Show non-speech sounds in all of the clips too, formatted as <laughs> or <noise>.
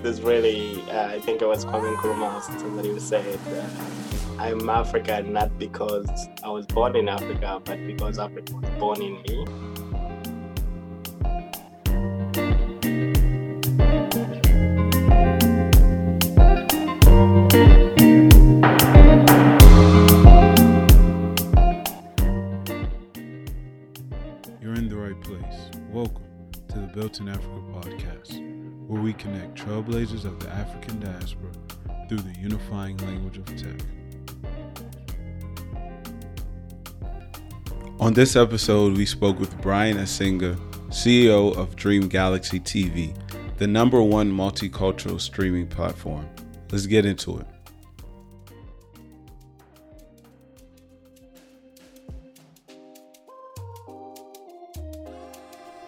There's really, uh, I think it was Kwame Nkrumah, somebody who said, uh, I'm African not because I was born in Africa, but because Africa was born in me. You're in the right place. Welcome to the Built in Africa we connect trailblazers of the African diaspora through the unifying language of tech. On this episode, we spoke with Brian Asinga, CEO of Dream Galaxy TV, the number one multicultural streaming platform. Let's get into it.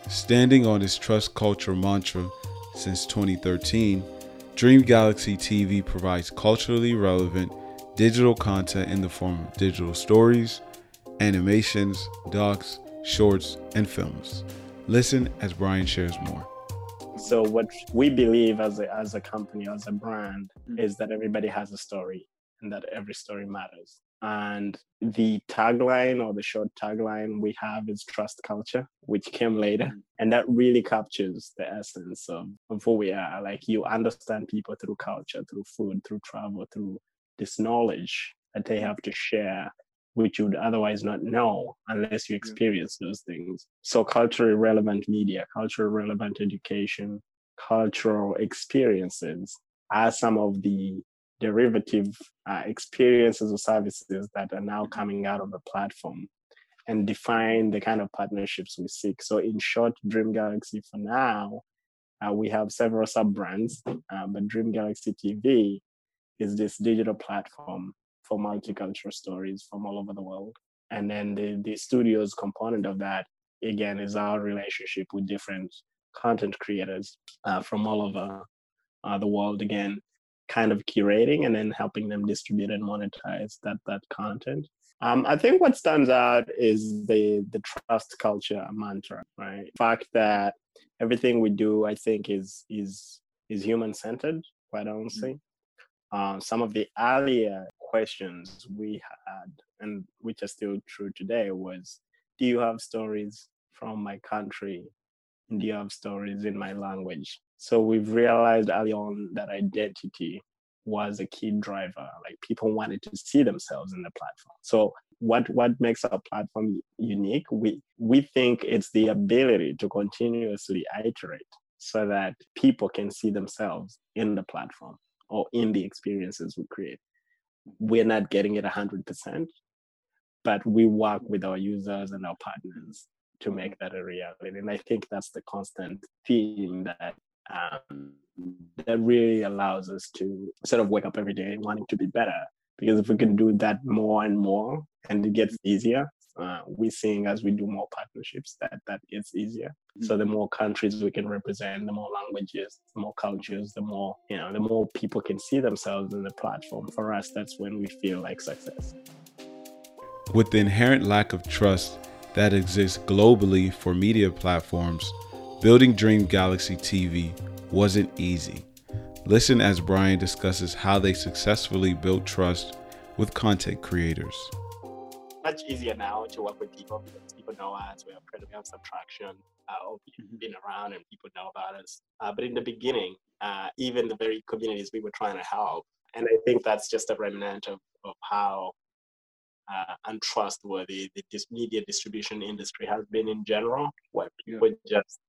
Standing on his trust culture mantra since 2013, Dream Galaxy TV provides culturally relevant digital content in the form of digital stories, animations, docs, shorts, and films. Listen as Brian shares more. So what we believe as a, as a company, as a brand, mm-hmm. is that everybody has a story and that every story matters. And the tagline or the short tagline we have is trust culture, which came later. Mm. And that really captures the essence of, of who we are. Like you understand people through culture, through food, through travel, through this knowledge that they have to share, which you would otherwise not know unless you mm. experience those things. So culturally relevant media, culturally relevant education, cultural experiences are some of the derivative uh, experiences or services that are now coming out of the platform and define the kind of partnerships we seek. So, in short, Dream Galaxy for now, uh, we have several sub brands, uh, but Dream Galaxy TV is this digital platform for multicultural stories from all over the world. And then the, the studios component of that, again, is our relationship with different content creators uh, from all over uh, the world. Again, kind of curating and then helping them distribute and monetize that that content. Um, I think what stands out is the the trust culture mantra, right? The fact that everything we do, I think, is is is human centered. Quite honestly, uh, some of the earlier questions we had, and which are still true today, was, "Do you have stories from my country? Do you have stories in my language?" So we've realized early on that identity was a key driver. Like people wanted to see themselves in the platform. So what what makes our platform unique? We we think it's the ability to continuously iterate so that people can see themselves in the platform or in the experiences we create. We're not getting it 100%, but we work with our users and our partners to make that a reality. And I think that's the constant theme that um, that really allows us to sort of wake up every day wanting to be better. Because if we can do that more and more, and it gets easier, uh, we're seeing as we do more partnerships that that gets easier. Mm-hmm. So the more countries we can represent, the more languages, the more cultures, the more you know, the more people can see themselves in the platform. For us, that's when we feel like success. With the inherent lack of trust that exists globally for media platforms, building Dream Galaxy TV wasn't easy. Listen as Brian discusses how they successfully built trust with content creators. Much easier now to work with people because people know us. We have we have some traction. Uh, we've been around and people know about us. Uh, but in the beginning, uh, even the very communities we were trying to help, and I think that's just a remnant of, of how uh, untrustworthy the this media distribution industry has been in general, where people yeah. just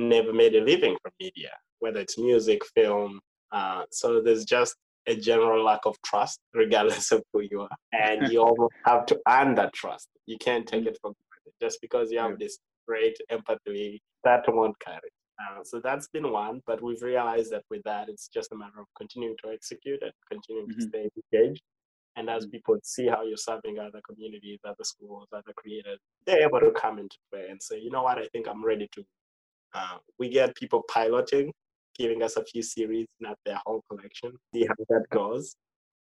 never made a living from media, whether it's music, film. Uh, so there's just a general lack of trust, <laughs> regardless of who you are. And you <laughs> almost have to earn that trust. You can't take it for granted just because you have this great empathy that won't carry. Uh, so that's been one, but we've realized that with that, it's just a matter of continuing to execute it, continuing mm-hmm. to stay engaged. And as mm-hmm. people see how you're serving other communities, other schools, other creators, they're able to come into play and say, you know what, I think I'm ready to uh, we get people piloting, giving us a few series, not their whole collection, see how that goes.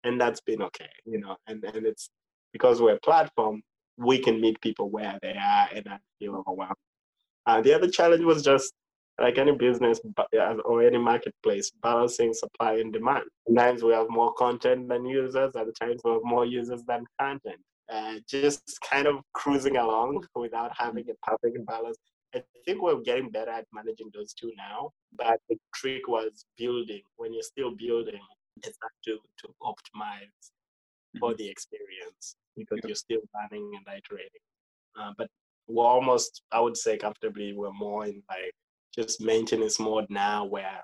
And that's been okay, you know, and, and it's because we're a platform, we can meet people where they are and not feel overwhelmed. Uh, the other challenge was just like any business or any marketplace, balancing supply and demand. Sometimes we have more content than users, other times we have more users than content. Uh, just kind of cruising along without having a perfect balance. I think we're getting better at managing those two now, but the trick was building. When you're still building, it's not to, to optimize for mm-hmm. the experience because you're still learning and iterating. Uh, but we're almost, I would say, comfortably, we're more in like just maintenance mode now where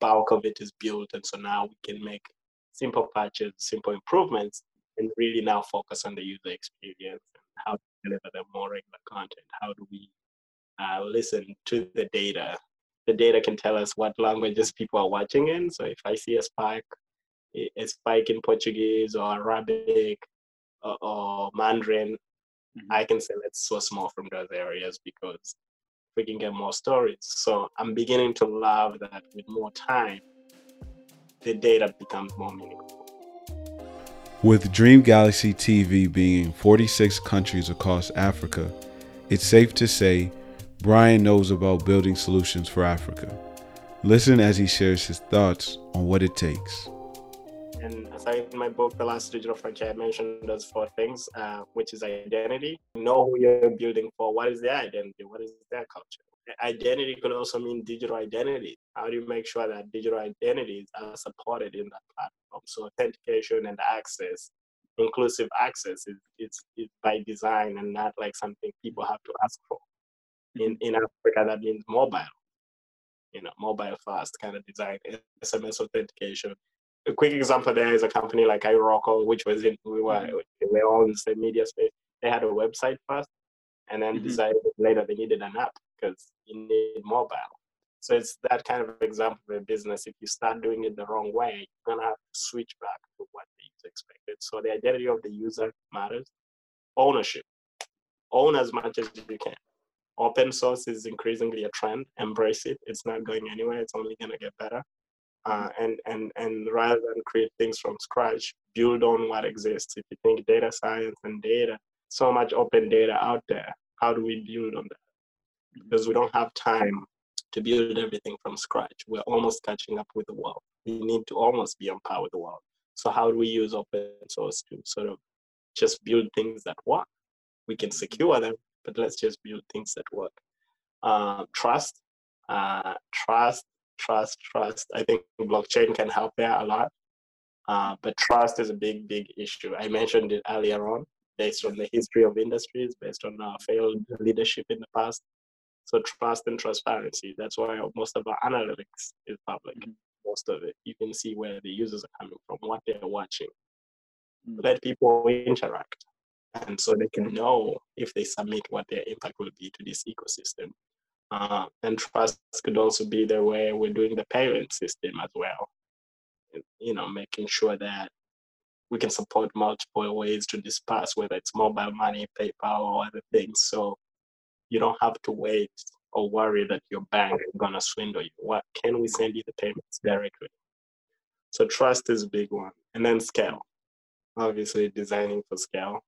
bulk of it is built. And so now we can make simple patches, simple improvements, and really now focus on the user experience and how to deliver them more regular content. How do we uh, listen to the data? The data can tell us what languages people are watching in. So if I see a spike, a spike in Portuguese or Arabic or, or Mandarin, mm-hmm. I can say let's source more from those areas because we can get more stories. So I'm beginning to love that with more time, the data becomes more meaningful. With Dream Galaxy TV being in 46 countries across Africa, it's safe to say Brian knows about building solutions for Africa. Listen as he shares his thoughts on what it takes. And as I in my book, The Last Digital Frontier, I mentioned those four things, uh, which is identity. Know who you're building for. What is their identity? What is their culture? Identity could also mean digital identity. How do you make sure that digital identities are supported in that platform? So authentication and access, inclusive access is, is, is by design and not like something people have to ask for. In, in Africa, that means mobile you know, mobile fast kind of design, SMS authentication, a quick example there is a company like iROKO, which was in we were we were all in the same media space. They had a website first, and then mm-hmm. decided later they needed an app because you need mobile. So it's that kind of example of a business. If you start doing it the wrong way, you're gonna have to switch back to what the user expected. So the identity of the user matters. Ownership. Own as much as you can. Open source is increasingly a trend. Embrace it. It's not going anywhere. It's only gonna get better uh, and and and rather than create things from scratch, build on what exists. If you think data science and data, so much open data out there. How do we build on that? Because we don't have time to build everything from scratch. We're almost catching up with the world. We need to almost be on par with the world. So how do we use open source to sort of just build things that work? We can secure them, but let's just build things that work. Uh, trust, uh, trust trust, trust. I think blockchain can help there a lot. Uh, but trust is a big, big issue. I mentioned it earlier on, based on the history of industries, based on our failed leadership in the past. So trust and transparency. That's why most of our analytics is public. Mm-hmm. Most of it, you can see where the users are coming from, what they're watching. Mm-hmm. Let people interact, and so they can know if they submit what their impact will be to this ecosystem. Uh, and trust could also be the way we're doing the payment system as well. You know, making sure that we can support multiple ways to disperse, whether it's mobile money, PayPal, or other things. So you don't have to wait or worry that your bank is gonna swindle you. What can we send you the payments directly? So trust is a big one, and then scale. Obviously, designing for scale.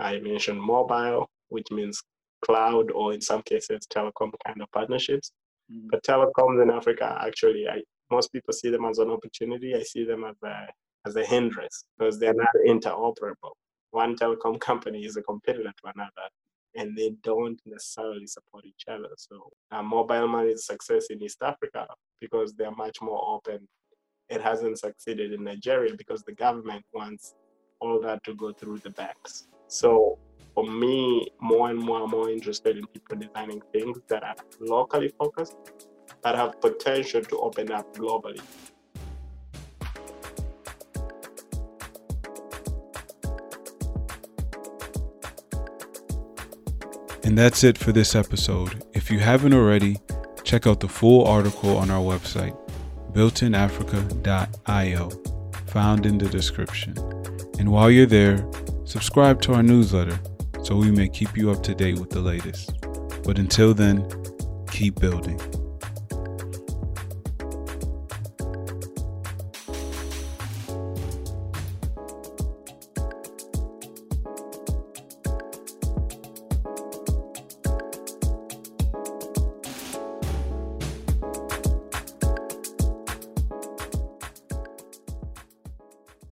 I mentioned mobile, which means cloud or in some cases telecom kind of partnerships. Mm-hmm. But telecoms in Africa, actually, I, most people see them as an opportunity. I see them as a, as a hindrance because they're not interoperable. One telecom <laughs> company is a competitor to another, and they don't necessarily support each other. So, uh, mobile money is success in East Africa because they're much more open. It hasn't succeeded in Nigeria because the government wants all that to go through the banks. So for me, more and more, and more interested in people designing things that are locally focused, that have potential to open up globally. And that's it for this episode. If you haven't already, check out the full article on our website, builtinafrica.io, found in the description. And while you're there, subscribe to our newsletter so we may keep you up to date with the latest. But until then, keep building.